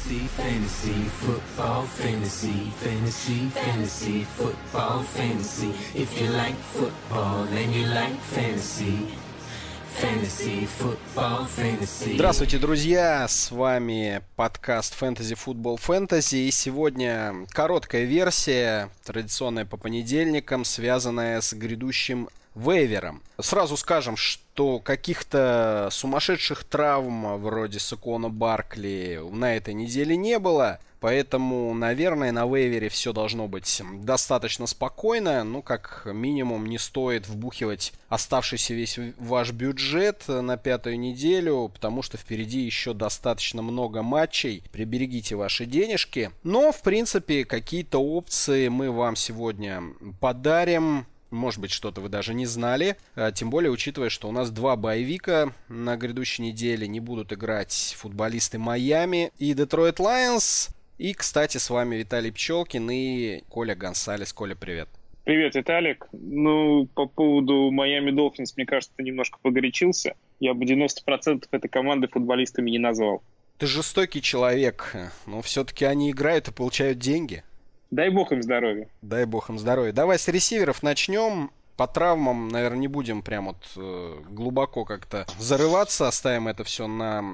Fantasy, fantasy, football, fantasy, fantasy, fantasy, football, fantasy. If you like football and you like fantasy, fantasy, football, fantasy. Здравствуйте, друзья! С вами подкаст Fantasy Football Fantasy. И сегодня короткая версия, традиционная по понедельникам, связанная с грядущим вейвером. Сразу скажем, что каких-то сумасшедших травм вроде Сакона Баркли на этой неделе не было. Поэтому, наверное, на вейвере все должно быть достаточно спокойно. Ну, как минимум, не стоит вбухивать оставшийся весь ваш бюджет на пятую неделю, потому что впереди еще достаточно много матчей. Приберегите ваши денежки. Но, в принципе, какие-то опции мы вам сегодня подарим. Может быть, что-то вы даже не знали. А, тем более, учитывая, что у нас два боевика на грядущей неделе не будут играть футболисты Майами и Детройт Лайонс. И, кстати, с вами Виталий Пчелкин и Коля Гонсалес. Коля, привет. Привет, Виталик. Ну, по поводу Майами Долфинс, мне кажется, ты немножко погорячился. Я бы 90% этой команды футболистами не назвал. Ты жестокий человек, но все-таки они играют и получают деньги. Дай бог им здоровья. Дай бог им здоровья. Давай с ресиверов начнем. По травмам, наверное, не будем прям вот э, глубоко как-то зарываться. Оставим это все на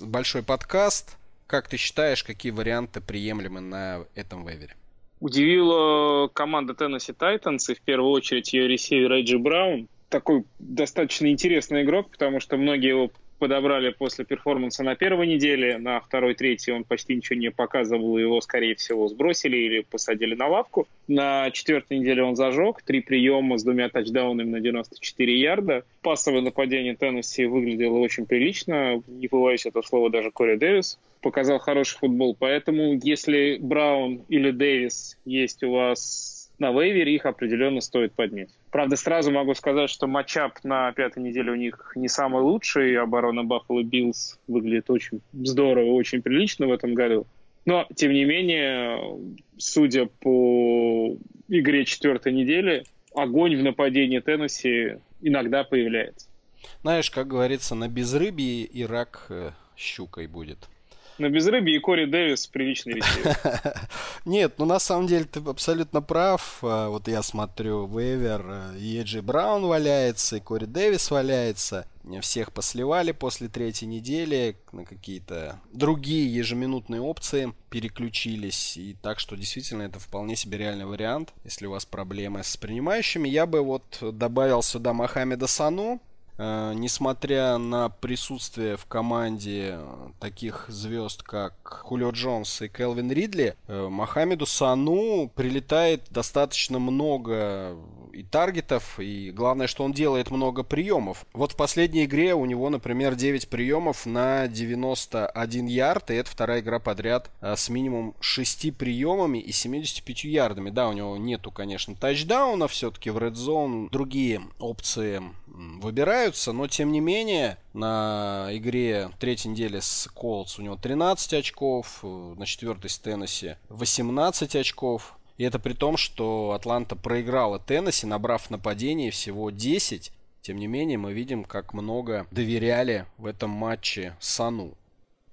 большой подкаст. Как ты считаешь, какие варианты приемлемы на этом вейвере? Удивила команда Теннесси Тайтанс, и в первую очередь ее ресивер Эджи Браун. Такой достаточно интересный игрок, потому что многие его подобрали после перформанса на первой неделе, на второй, третьей он почти ничего не показывал, его, скорее всего, сбросили или посадили на лавку. На четвертой неделе он зажег, три приема с двумя тачдаунами на 94 ярда. Пассовое нападение Теннесси выглядело очень прилично, не побоюсь этого слова даже Кори Дэвис показал хороший футбол, поэтому если Браун или Дэвис есть у вас на вейвере их определенно стоит поднять. Правда, сразу могу сказать, что matchup на пятой неделе у них не самый лучший. Оборона Баффало Биллс выглядит очень здорово, очень прилично в этом году. Но, тем не менее, судя по игре четвертой недели, огонь в нападении Теннесси иногда появляется. Знаешь, как говорится, на безрыбье и рак э, щукой будет. На безрыбье и Кори Дэвис приличный ресивер. Нет, ну на самом деле ты абсолютно прав. А, вот я смотрю, Вейвер, э, и Эй Джей Браун валяется, и Кори Дэвис валяется. Всех посливали после третьей недели на какие-то другие ежеминутные опции переключились. И так что действительно это вполне себе реальный вариант. Если у вас проблемы с принимающими, я бы вот добавил сюда Мохаммеда Сану. Э, несмотря на присутствие в команде таких звезд, как Хулио Джонс и Келвин Ридли, э, Мохаммеду Сану прилетает достаточно много и таргетов, и главное, что он делает много приемов. Вот в последней игре у него, например, 9 приемов на 91 ярд, и это вторая игра подряд а, с минимум 6 приемами и 75 ярдами. Да, у него нету, конечно, тачдауна, все-таки в Red Zone другие опции выбираются, но тем не менее на игре третьей недели с Колдс у него 13 очков, э, на четвертой с Теннесси 18 очков, и это при том, что Атланта проиграла Теннесси, набрав нападение всего 10. Тем не менее, мы видим, как много доверяли в этом матче Сану.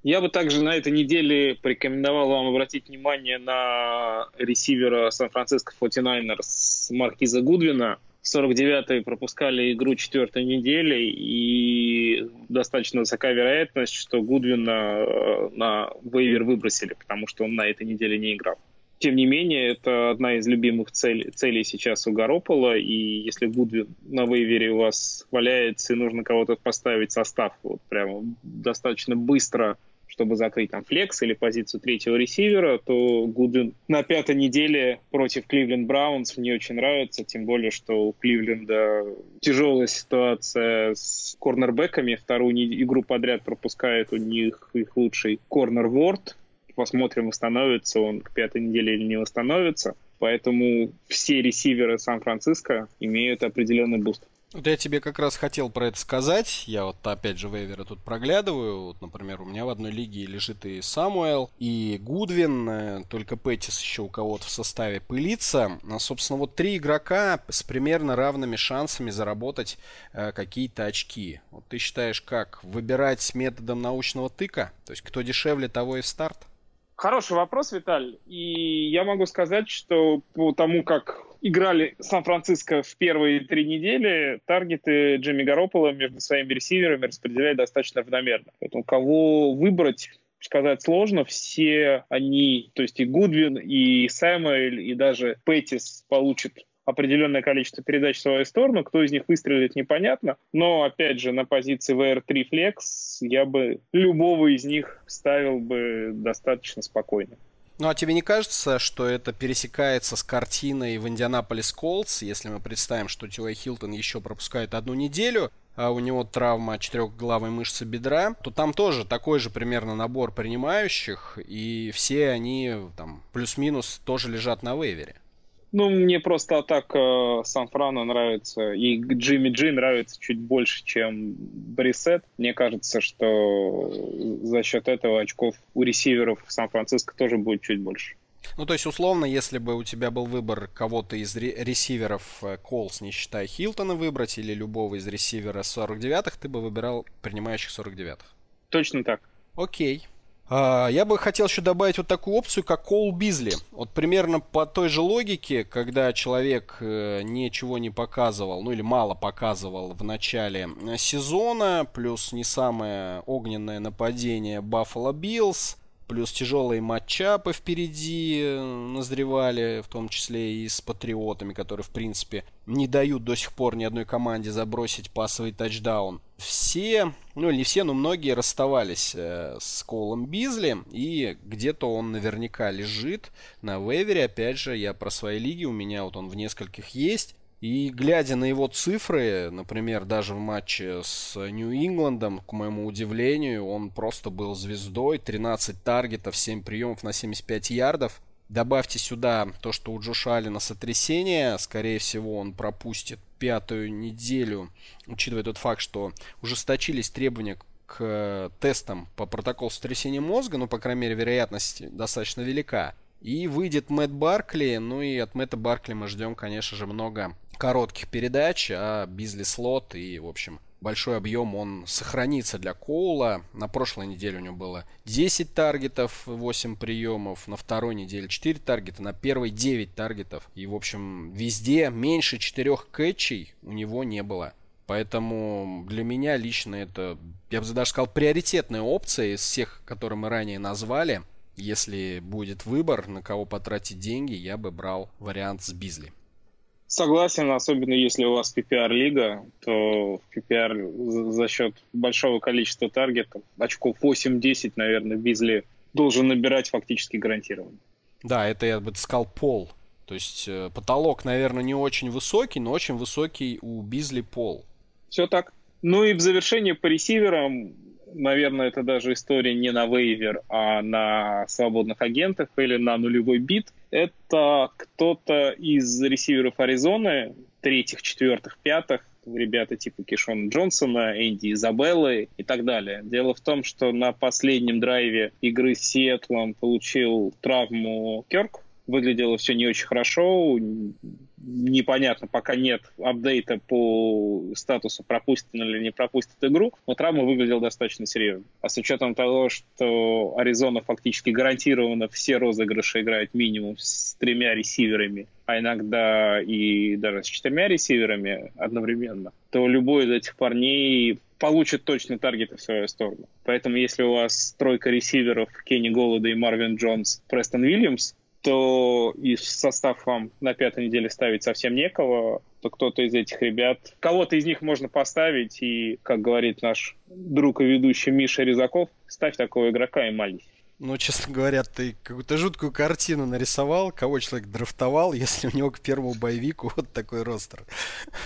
Я бы также на этой неделе порекомендовал вам обратить внимание на ресивера Сан-Франциско 49ers Маркиза Гудвина. 49-й пропускали игру четвертой недели, и достаточно высока вероятность, что Гудвина э, на вейвер выбросили, потому что он на этой неделе не играл. Тем не менее, это одна из любимых целей, целей сейчас у Garoppolo, и если Гудвин на вейвере у вас валяется и нужно кого-то поставить состав вот прямо достаточно быстро, чтобы закрыть там flex или позицию третьего ресивера, то Гудвин на пятой неделе против Кливленд Браунс мне очень нравится, тем более, что у Кливленда тяжелая ситуация с корнербеками, вторую игру подряд пропускает у них их лучший корнер Ворд, посмотрим, восстановится он к пятой неделе или не восстановится. Поэтому все ресиверы Сан-Франциско имеют определенный буст. Вот я тебе как раз хотел про это сказать. Я вот опять же вейверы тут проглядываю. Вот, например, у меня в одной лиге лежит и Самуэл, и Гудвин, э, только Петтис еще у кого-то в составе пылится. А, собственно, вот три игрока с примерно равными шансами заработать э, какие-то очки. Вот ты считаешь, как? Выбирать методом научного тыка? То есть, кто дешевле, того и в старт? Хороший вопрос, Виталь. И я могу сказать, что по тому, как играли Сан-Франциско в первые три недели, таргеты Джимми Гаропола между своими ресиверами распределяют достаточно равномерно. Поэтому кого выбрать, сказать сложно. Все они, то есть и Гудвин, и Сэмюэль, и даже Пэтис получат определенное количество передач в свою сторону. Кто из них выстрелит, непонятно. Но, опять же, на позиции VR3 Flex я бы любого из них ставил бы достаточно спокойно. Ну а тебе не кажется, что это пересекается с картиной в Индианаполис Колдс, если мы представим, что Тилай Хилтон еще пропускает одну неделю, а у него травма четырехглавой мышцы бедра, то там тоже такой же примерно набор принимающих, и все они там плюс-минус тоже лежат на вейвере. Ну, мне просто атака Сан-Франа нравится, и Джимми Джи нравится чуть больше, чем Брисет. Мне кажется, что за счет этого очков у ресиверов Сан-Франциско тоже будет чуть больше. Ну, то есть, условно, если бы у тебя был выбор кого-то из ресиверов Колс, э, не считая Хилтона, выбрать, или любого из ресивера 49-х, ты бы выбирал принимающих 49-х. Точно так. Окей. А, я бы хотел еще добавить вот такую опцию, как Коул Бизли. Вот примерно по той же логике, когда человек э, ничего не показывал, ну или мало показывал в начале э, сезона, плюс не самое огненное нападение Buffalo Bills, плюс тяжелые матчапы впереди э, назревали, в том числе и с Патриотами, которые, в принципе, не дают до сих пор ни одной команде забросить пасовый тачдаун. Все, ну не все, но многие расставались э, с Колом Бизли, и где-то он наверняка лежит на вейвере. Опять же, я про свои лиги, у меня вот он в нескольких есть. И глядя на его цифры, например, даже в матче с Нью-Ингландом, к моему удивлению, он просто был звездой. 13 таргетов, 7 приемов на 75 ярдов. Добавьте сюда то, что у Джоша Алина сотрясение. Скорее всего, он пропустит пятую неделю, учитывая тот факт, что ужесточились требования к тестам по протоколу сотрясения мозга, ну, по крайней мере, вероятность достаточно велика. И выйдет Мэтт Баркли, ну и от Мэтта Баркли мы ждем, конечно же, много коротких передач, а Бизли слот и, в общем, большой объем он сохранится для Коула. На прошлой неделе у него было 10 таргетов, 8 приемов, на второй неделе 4 таргета, на первой 9 таргетов. И, в общем, везде меньше 4 кэтчей у него не было. Поэтому для меня лично это, я бы даже сказал, приоритетная опция из всех, которые мы ранее назвали. Если будет выбор, на кого потратить деньги, я бы брал вариант с Бизли. Согласен, особенно если у вас PPR-лига, то в PPR за счет большого количества таргетов, очков 8-10, наверное, Бизли должен набирать фактически гарантированно. Да, это, я бы сказал, пол. То есть э, потолок, наверное, не очень высокий, но очень высокий у Бизли пол. Все так. Ну и в завершение по ресиверам, наверное, это даже история не на вейвер, а на свободных агентах или на нулевой бит – это кто-то из ресиверов Аризоны, третьих, четвертых, пятых, ребята типа Кишона Джонсона, Энди Изабеллы и так далее. Дело в том, что на последнем драйве игры с Сиэтлом получил травму Керк, выглядело все не очень хорошо, непонятно, пока нет апдейта по статусу, пропустит или не пропустит игру, но травма выглядела достаточно серьезно. А с учетом того, что Аризона фактически гарантированно все розыгрыши играет минимум с тремя ресиверами, а иногда и даже с четырьмя ресиверами одновременно, то любой из этих парней получит точно таргеты в свою сторону. Поэтому если у вас тройка ресиверов Кенни Голода и Марвин Джонс, Престон Уильямс, то и в состав вам на пятой неделе ставить совсем некого, то кто-то из этих ребят, кого-то из них можно поставить, и, как говорит наш друг и ведущий Миша Резаков, ставь такого игрока и молись. Ну, честно говоря, ты какую-то жуткую картину нарисовал, кого человек драфтовал, если у него к первому боевику вот такой ростер.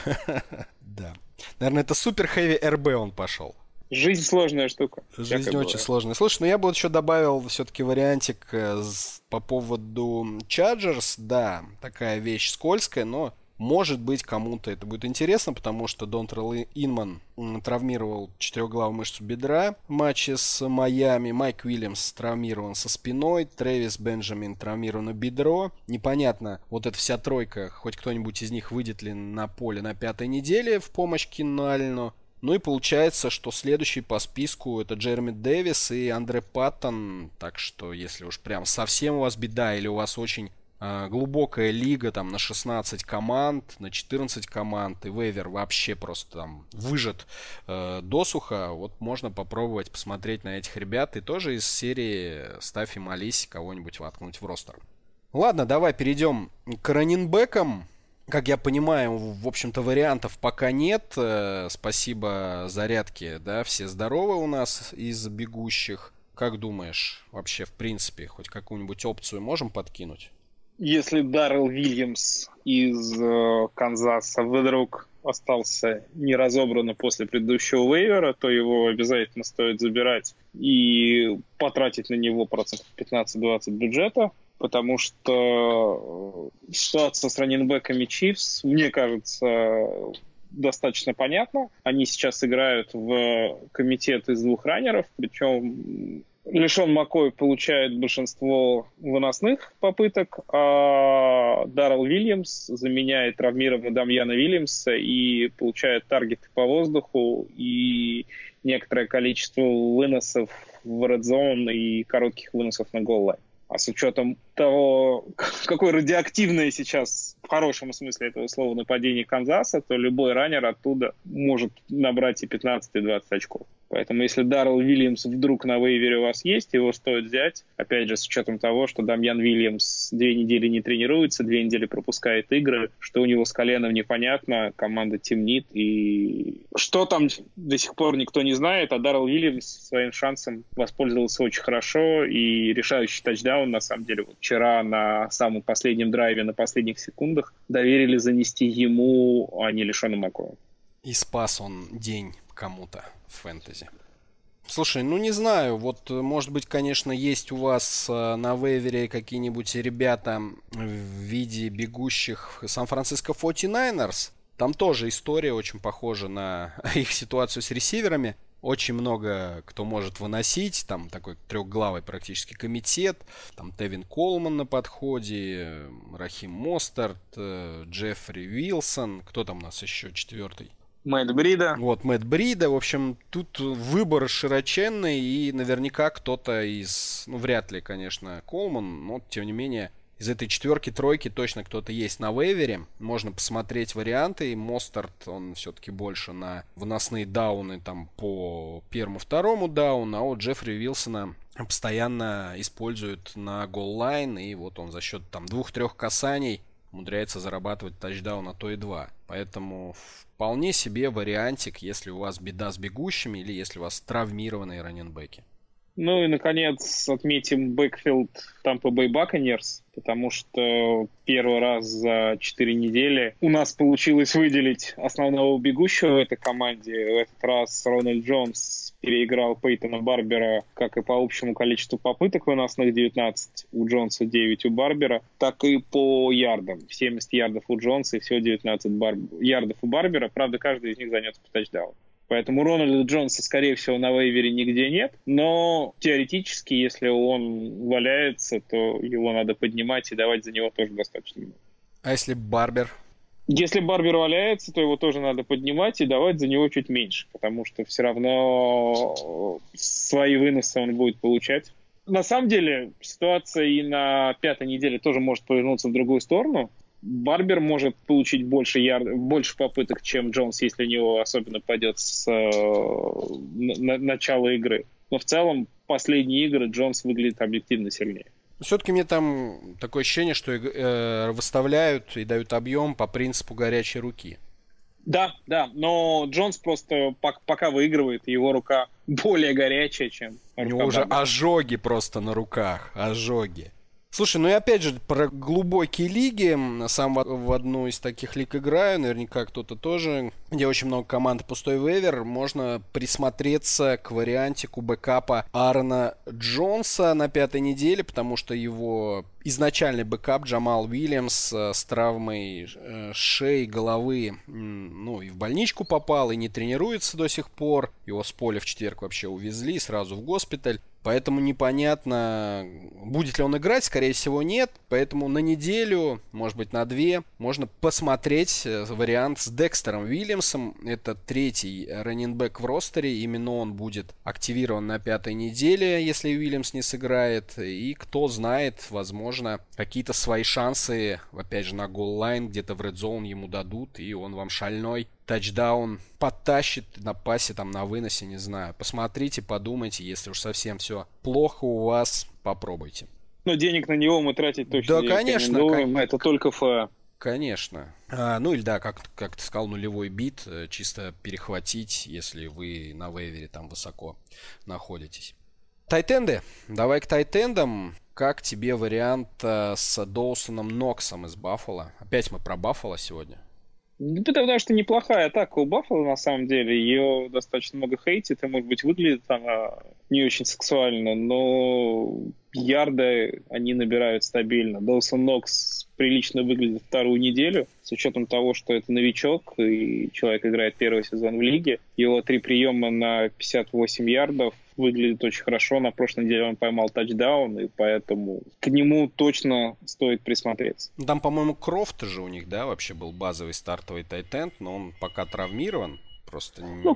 Да. Наверное, это супер хэви РБ он пошел. Жизнь сложная штука. Жизнь очень бывает. сложная. Слушай, ну я бы вот еще добавил все-таки вариантик э, по поводу Chargers. Да, такая вещь скользкая, но может быть, кому-то это будет интересно, потому что Донтрелл Инман травмировал четырехглавую мышцу бедра в матче с Майами. Майк Уильямс травмирован со спиной. Трэвис Бенджамин травмировано бедро. Непонятно, вот эта вся тройка, хоть кто-нибудь из них выйдет ли на поле на пятой неделе в помощь Кинальну Ну и получается, что следующий по списку это Джереми Дэвис и Андре Паттон. Так что, если уж прям совсем у вас беда или у вас очень э, глубокая лига там на 16 команд, на 14 команд, и вейвер вообще просто там выжат э, досуха, вот можно попробовать посмотреть на этих ребят и тоже из серии ставь и молись кого-нибудь воткнуть в ростер. Ладно, давай перейдем к раненбекам. Как я понимаю, в общем-то, вариантов пока нет. Э, спасибо зарядке, да, все здоровы у нас из бегущих. Как думаешь, вообще, в принципе, хоть какую-нибудь опцию можем подкинуть? Если Даррел Вильямс из э, Канзаса вдруг остался не разобранно после предыдущего вейвера, то его обязательно стоит забирать и потратить на него процентов 15-20 бюджета потому что э, ситуация с раненбеками Чивс, мне кажется, достаточно понятна. Они сейчас играют в комитет из двух раннеров, причем Лишон Макой получает большинство выносных попыток, а Даррел Вильямс заменяет травмированного Дамьяна Вильямса и получает таргеты по воздуху и некоторое количество выносов в zone и коротких выносов на голлайн. А с учетом того, какое радиоактивное сейчас, в хорошем смысле этого слова, нападение Канзаса, то любой раннер оттуда может набрать и 15, и 20 очков. Поэтому если Даррел Вильямс вдруг на вейвере у вас есть, его стоит взять. Опять же, с учетом того, что Дамьян Вильямс две недели не тренируется, две недели пропускает игры, что у него с коленом непонятно, команда темнит. И что там до сих пор никто не знает, а Даррел Вильямс своим шансом воспользовался очень хорошо. И решающий тачдаун, на самом деле, вот вчера на самом последнем драйве, на последних секундах, доверили занести ему, а не Лишону Макову. И спас он день кому-то в фэнтези. Слушай, ну не знаю, вот может быть, конечно, есть у вас э, на вейвере какие-нибудь ребята в виде бегущих Сан-Франциско 49ers. Там тоже история очень похожа на их ситуацию с ресиверами. Очень много кто может выносить, там такой трехглавый практически комитет, там Тевин Колман на подходе, Рахим Мостарт, э, Джеффри Вилсон, кто там у нас еще четвертый? Мэтт Брида. Вот, Мэтт Брида. В общем, тут выбор широченный, и наверняка кто-то из... Ну, вряд ли, конечно, Колман, но, тем не менее, из этой четверки, тройки точно кто-то есть на вейвере. Можно посмотреть варианты. И Мостарт, он все-таки больше на выносные дауны там по первому-второму дауну, а вот Джеффри Вилсона постоянно используют на голлайн, и вот он за счет там двух-трех касаний умудряется зарабатывать тачдаун, а то и два. Поэтому вполне себе вариантик, если у вас беда с бегущими или если у вас травмированные раненбеки. Ну и, наконец, отметим бэкфилд Tampa Bay Buccaneers, потому что первый раз за 4 недели у нас получилось выделить основного бегущего в этой команде. В этот раз Рональд Джонс переиграл Пейтона Барбера как и по общему количеству попыток выносных 19 у Джонса, 9 у Барбера, так и по ярдам. 70 ярдов у Джонса и всего 19 бар... ярдов у Барбера. Правда, каждый из них занес по тачдауну. Поэтому Рональда Джонса, скорее всего, на вейвере нигде нет. Но теоретически, если он валяется, то его надо поднимать и давать за него тоже достаточно много. А если Барбер? Если Барбер валяется, то его тоже надо поднимать и давать за него чуть меньше, потому что все равно свои выносы он будет получать. На самом деле ситуация и на пятой неделе тоже может повернуться в другую сторону. Барбер может получить больше, яр... больше попыток, чем Джонс, если у него особенно пойдет с э, на... начала игры. Но в целом последние игры Джонс выглядит объективно сильнее. Все-таки мне там такое ощущение, что э, выставляют и дают объем по принципу горячей руки. Да, да, но Джонс просто пока выигрывает, его рука более горячая, чем... У него уже ожоги просто на руках, ожоги. Слушай, ну и опять же, про глубокие лиги. Сам в одну из таких лиг играю. Наверняка кто-то тоже, где очень много команд пустой вейвер. Можно присмотреться к вариантику бэкапа Аарона Джонса на пятой неделе, потому что его изначальный бэкап Джамал Уильямс э, с травмой э, шеи, головы, ну и в больничку попал, и не тренируется до сих пор. Его с поля в четверг вообще увезли сразу в госпиталь. Поэтому непонятно, будет ли он играть, скорее всего нет. Поэтому на неделю, может быть на две, можно посмотреть э, вариант с Декстером Уильямсом. Это третий раненбэк в ростере. Именно он будет активирован на пятой неделе, если Уильямс не сыграет. И кто знает, возможно, какие-то свои шансы, опять же, на goal-line где-то в zone ему дадут, и он вам шальной тачдаун подтащит на пасе, там, на выносе, не знаю. Посмотрите, подумайте, если уж совсем все плохо у вас, попробуйте. Но денег на него мы тратить точно да, не конечно, конечно. Это только ФА. Конечно. А, ну или да, как, как ты сказал, нулевой bid, э, чисто перехватить, если вы на вейвере там высоко находитесь. Тайтенды. Давай к тайтендам. Как тебе вариант э, с Доусоном Ноксом из Баффала? Опять мы про Баффало сегодня. Ну, потому что неплохая атака у Баффала, на самом деле. Ее достаточно много хейтит, и, может быть, выглядит она не очень сексуально, но ярды они набирают стабильно. Доусон Нокс прилично выглядит вторую неделю, с учетом того, что это новичок, и человек играет первый сезон в лиге. Его три приема на 58 ярдов выглядит очень хорошо. На прошлой неделе он поймал тачдаун, и поэтому к нему точно стоит присмотреться. Ну, там, по-моему, Крофт же у них, да, вообще был базовый стартовый тайтенд, но он пока травмирован. Просто... Ну,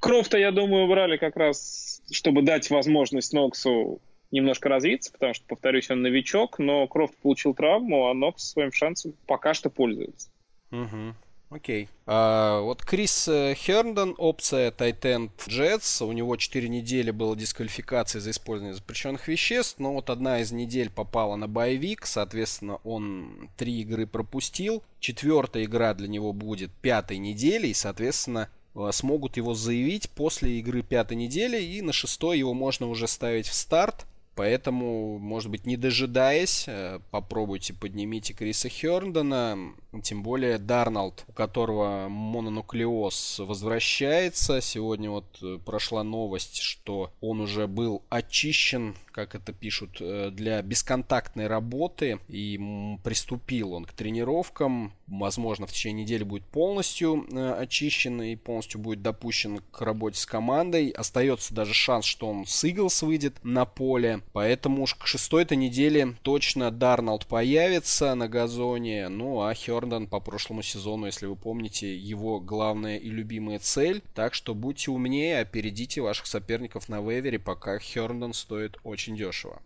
Крофта, я думаю, брали как раз, чтобы дать возможность Ноксу немножко развиться, потому что, повторюсь, он новичок, но Крофт получил травму, а Нокс своим шансом пока что пользуется. Угу. Окей. А, вот Крис э, Херндон, опция Titan Jets. У него 4 недели было дисквалификации за использование запрещенных веществ, но вот одна из недель попала на боевик, соответственно, он три игры пропустил. Четвертая игра для него будет пятой недели, и, соответственно, э, смогут его заявить после игры пятой недели, и на шестой его можно уже ставить в старт. Поэтому, может быть, не дожидаясь, э, попробуйте поднимите Криса Херндона. Тем более Дарнолд, у которого мононуклеоз возвращается. Сегодня вот э, прошла новость, что он уже был очищен, как это пишут, э, для бесконтактной работы. И приступил он к тренировкам. Возможно, в течение недели будет полностью очищен и полностью будет допущен к работе с командой. Остается даже шанс, что он с Иглс выйдет на поле. Поэтому уж к шестой-то неделе точно Дарнолд появится на газоне. Ну, а Хердон по прошлому сезону, если вы помните, его главная и любимая цель. Так что будьте умнее, опередите ваших соперников на вейвере, пока Хердон стоит очень дешево.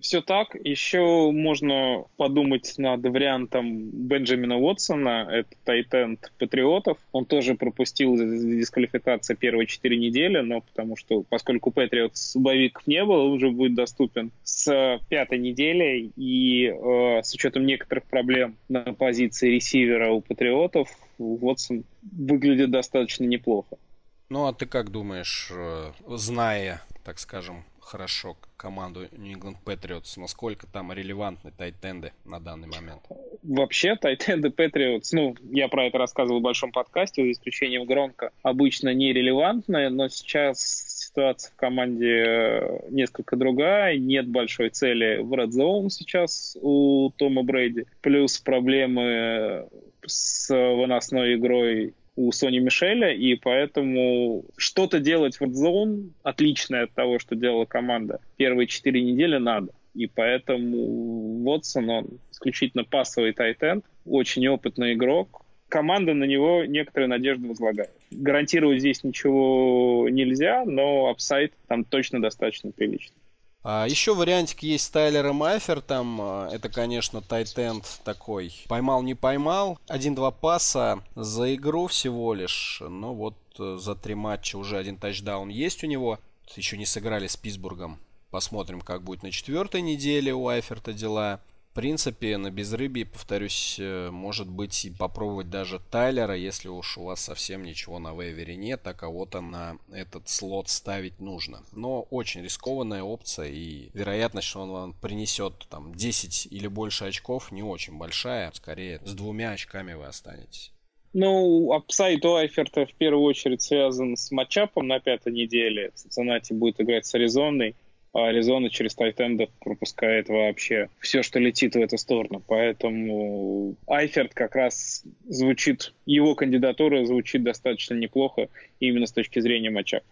Все так. Еще можно подумать над вариантом Бенджамина Уотсона. Это тайтенд Патриотов. Он тоже пропустил дисквалификацию первые четыре недели, но потому что, поскольку Патриотс боевиков не было, уже будет доступен с пятой недели. И э, с учетом некоторых проблем на позиции ресивера у Патриотов, Уотсон выглядит достаточно неплохо. Ну, а ты как думаешь, э, зная, так скажем, хорошо команду New England Patriots, насколько там релевантны тайтенды на данный момент? Вообще, тайтенды Patriots, ну, я про это рассказывал в большом подкасте, за исключением Громко, обычно нерелевантны, но сейчас ситуация в команде э, несколько другая, нет большой цели в Red Zone сейчас у Тома Брейди, плюс проблемы с выносной игрой у Сони Мишеля, и поэтому что-то делать в Warzone отличное от того, что делала команда первые четыре недели надо. И поэтому Вотсон, он исключительно пасовый тайтенд, очень опытный игрок. Команда на него некоторые надежды возлагает. Гарантировать здесь ничего нельзя, но апсайт там точно достаточно приличный. А, еще вариантик есть с Тайлером Айфертом. А, это, конечно, тайтенд такой. Поймал, не поймал. Один-два паса за игру всего лишь. Но вот э, за три матча уже один тачдаун есть у него. Еще не сыграли с Питтсбургом. Посмотрим, как будет на четвертой неделе у Айферта дела принципе, на безрыбье, повторюсь, э, может быть и попробовать даже Тайлера, если уж у вас совсем ничего на вейвере нет, а кого-то на этот слот ставить нужно. Но очень рискованная опция и вероятность, что он вам принесет там 10 или больше очков, не очень большая. Скорее, с двумя очками вы останетесь. Ну, апсайд у Айферта в первую очередь связан с матчапом на пятой неделе. Цинциннати будет играть с Аризоной. А Аризона через тайтендов пропускает вообще все, что летит в эту сторону. Поэтому Айферт как раз звучит, его кандидатура звучит достаточно неплохо именно с точки зрения матча.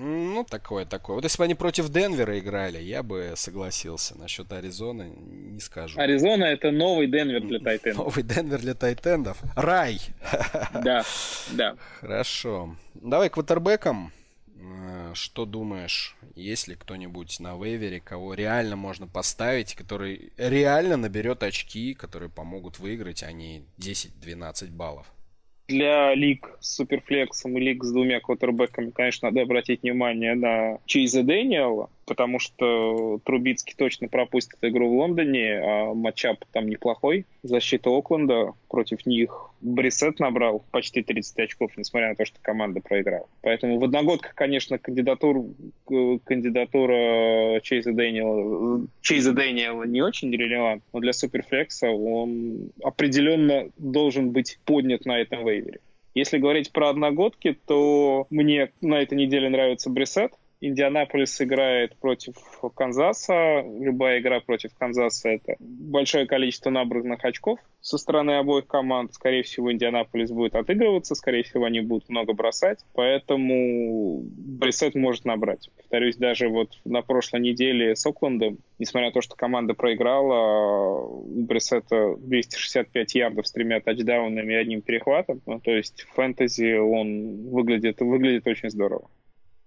Ну, такое, такое. Вот если бы они против Денвера играли, я бы согласился. Насчет Аризоны не скажу. Аризона это новый Денвер для Тайтендов. Новый Денвер для Тайтендов. Рай! Да, да. Хорошо. Давай к ватербекам. Э, что думаешь, есть ли кто-нибудь на вейвере, кого реально можно поставить, который реально наберет очки, которые помогут выиграть, а не 10-12 баллов? для лиг с суперфлексом и лиг с двумя квотербеками, конечно, надо обратить внимание на Чейза Дэниела, потому что Трубицкий точно пропустит игру в Лондоне, а матчап там неплохой. Защита Окленда против них Брисет набрал почти 30 очков, несмотря на то, что команда проиграла. Поэтому в одногодках, конечно, кандидатур, кандидатура Чейза Дэниела, Чейза Дэниела не очень релевантна, но для Суперфлекса он определенно должен быть поднят на этом вейвере. Если говорить про одногодки, то мне на этой неделе нравится Брисет. Индианаполис играет против Канзаса. Любая игра против Канзаса — это большое количество набранных очков со стороны обоих команд. Скорее всего, Индианаполис будет отыгрываться, скорее всего, они будут много бросать. Поэтому Брисет может набрать. Повторюсь, даже вот на прошлой неделе с Оклендом, несмотря на то, что команда проиграла, у Брисета 265 ярдов с тремя тачдаунами и одним перехватом. Ну, то есть в фэнтези он выглядит, выглядит очень здорово.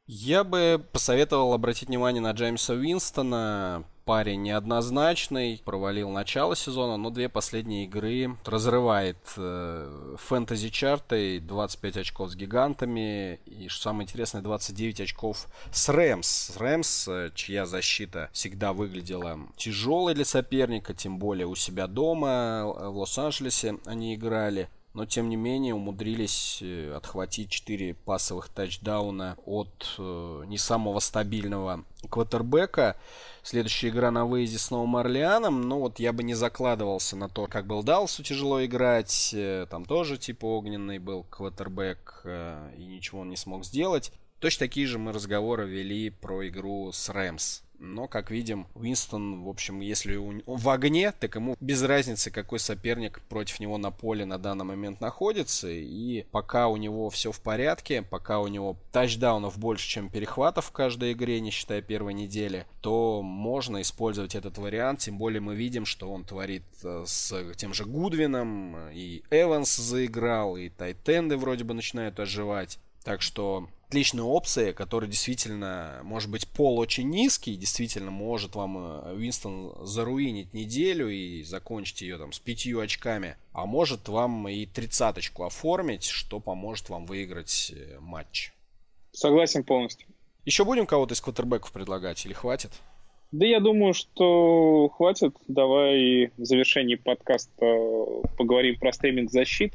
Я бы посоветовал обратить внимание на Джеймса Уинстона. Парень неоднозначный, провалил начало сезона, но две последние игры разрывает э, фэнтези-чарты, 25 очков с гигантами и, что самое интересное, 29 очков с Рэмс. Рэмс, э, чья защита всегда выглядела тяжелой для соперника, тем более у себя дома э, в Лос-Анджелесе они играли но тем не менее умудрились э, отхватить 4 пасовых тачдауна от э, не самого стабильного квотербека. Следующая игра на выезде с Новым Орлеаном. Ну вот я бы не закладывался на то, как был Далсу тяжело играть. Э, там тоже типа огненный был квотербек и ничего он не смог сделать. Точно такие же мы разговоры вели про игру с Рэмс. Но, как видим, Уинстон, в общем, если он в огне, так ему без разницы, какой соперник против него на поле на данный момент находится. И пока у него все в порядке, пока у него тачдаунов больше, чем перехватов в каждой игре, не считая первой недели, то можно использовать этот вариант. Тем более мы видим, что он творит э, с тем же Гудвином. И Эванс заиграл, и Тайтенды вроде бы начинают оживать. Так что отличная опция, которая действительно, может быть, пол очень низкий, действительно может вам э, Уинстон заруинить неделю и закончить ее там с пятью очками, а может вам и тридцаточку оформить, что поможет вам выиграть э, матч. Согласен полностью. Еще будем кого-то из квотербеков предлагать или хватит? Да я думаю, что хватит. Давай в завершении подкаста поговорим про стейминг защит.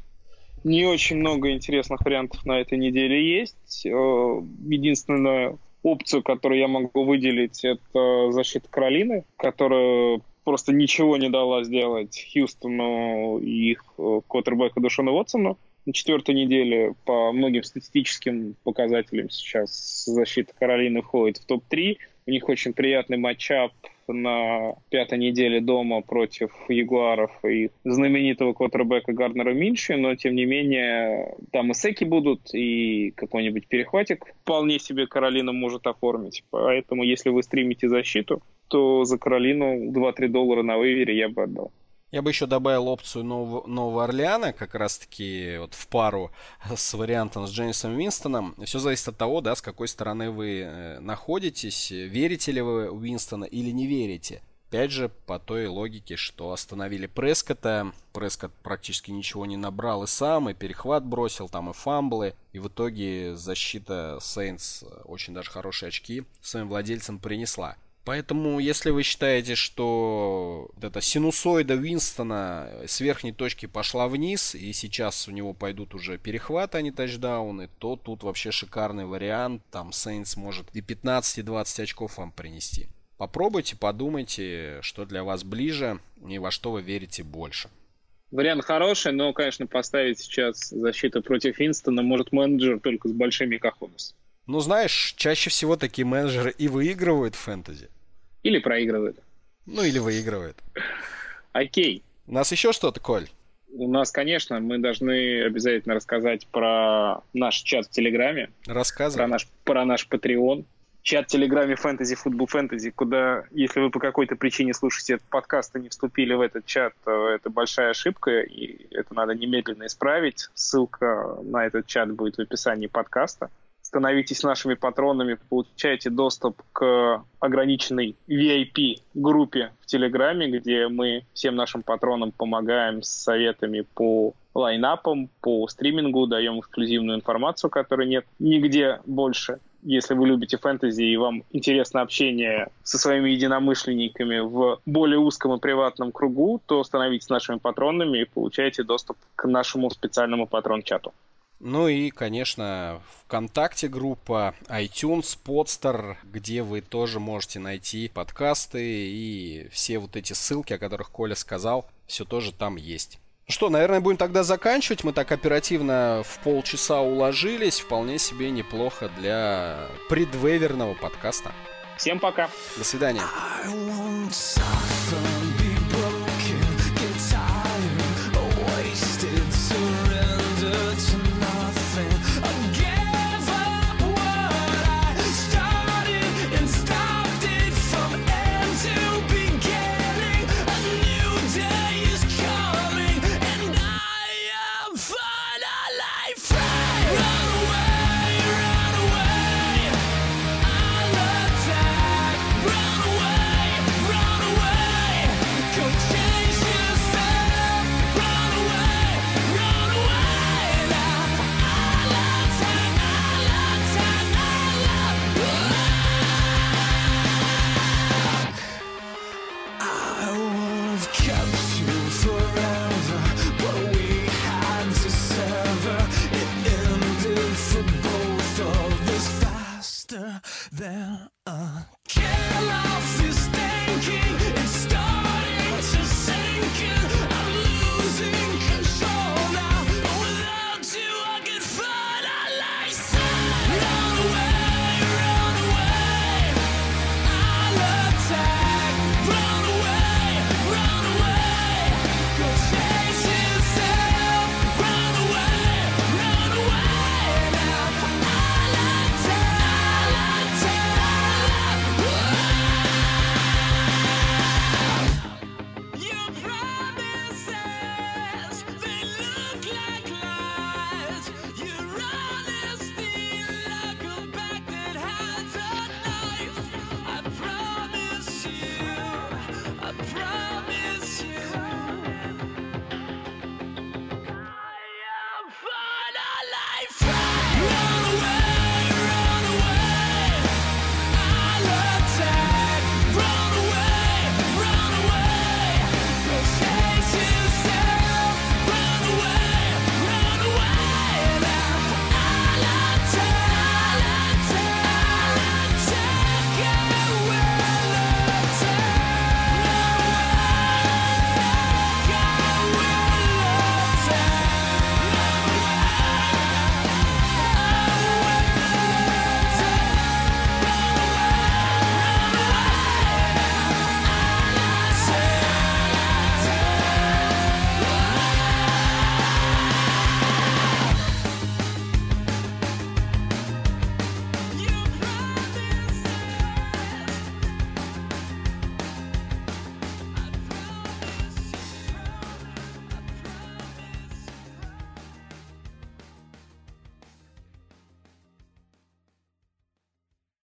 Не очень много интересных вариантов на этой неделе есть. Э, единственная опцию, которую я могу выделить, это защита Каролины, которая просто ничего не дала сделать Хьюстону и их э, квотербеку Душону Уотсону. На четвертой неделе по многим статистическим показателям сейчас защита Каролины входит в топ-3. У них очень приятный матчап на пятой неделе дома против Ягуаров и знаменитого квотербека Гарднера Минши, но тем не менее там и секи будут, и какой-нибудь перехватик вполне себе Каролина может оформить. Поэтому если вы стримите защиту, то за Каролину 2-3 доллара на вывере я бы отдал. Я бы еще добавил опцию Нового, Нового Орлеана, как раз-таки вот в пару с вариантом с Джеймсом Уинстоном. Все зависит от того, да, с какой стороны вы э, находитесь, верите ли вы Уинстона или не верите. Опять же, по той логике, что остановили Прескота. Прескот практически ничего не набрал и сам, и перехват бросил, там и фамблы. И в итоге защита Сейнс очень даже хорошие очки своим владельцам принесла. Поэтому, если вы считаете, что вот эта синусоида Винстона с верхней точки пошла вниз, и сейчас у него пойдут уже перехваты, а не тачдауны, то тут вообще шикарный вариант. Там Сейнс может и 15, и 20 очков вам принести. Попробуйте, подумайте, что для вас ближе и во что вы верите больше. Вариант хороший, но, конечно, поставить сейчас защиту против Винстона может менеджер только с большими кахонос. Ну, знаешь, чаще всего такие менеджеры и выигрывают в фэнтези. Или проигрывают. Ну, или выигрывают. Окей. У нас еще что-то, Коль? У нас, конечно, мы должны обязательно рассказать про наш чат в Телеграме. Рассказывай. Про наш, про наш Patreon. Чат в Телеграме Фэнтези Футбол Фэнтези, куда, если вы по какой-то причине слушаете этот подкаст и не вступили в этот чат, то это большая ошибка, и это надо немедленно исправить. Ссылка на этот чат будет в описании подкаста становитесь нашими патронами, получаете доступ к ограниченной VIP-группе в Телеграме, где мы всем нашим патронам помогаем с советами по лайнапам, по стримингу, даем эксклюзивную информацию, которой нет нигде больше. Если вы любите фэнтези и вам интересно общение со своими единомышленниками в более узком и приватном кругу, то становитесь нашими патронами и получаете доступ к нашему специальному патрон-чату. Ну и, конечно, ВКонтакте группа, iTunes, Podster, где вы тоже можете найти подкасты и все вот эти ссылки, о которых Коля сказал, все тоже там есть. Ну что, наверное, будем тогда заканчивать. Мы так оперативно в полчаса уложились. Вполне себе неплохо для предвеверного подкаста. Всем пока. До свидания.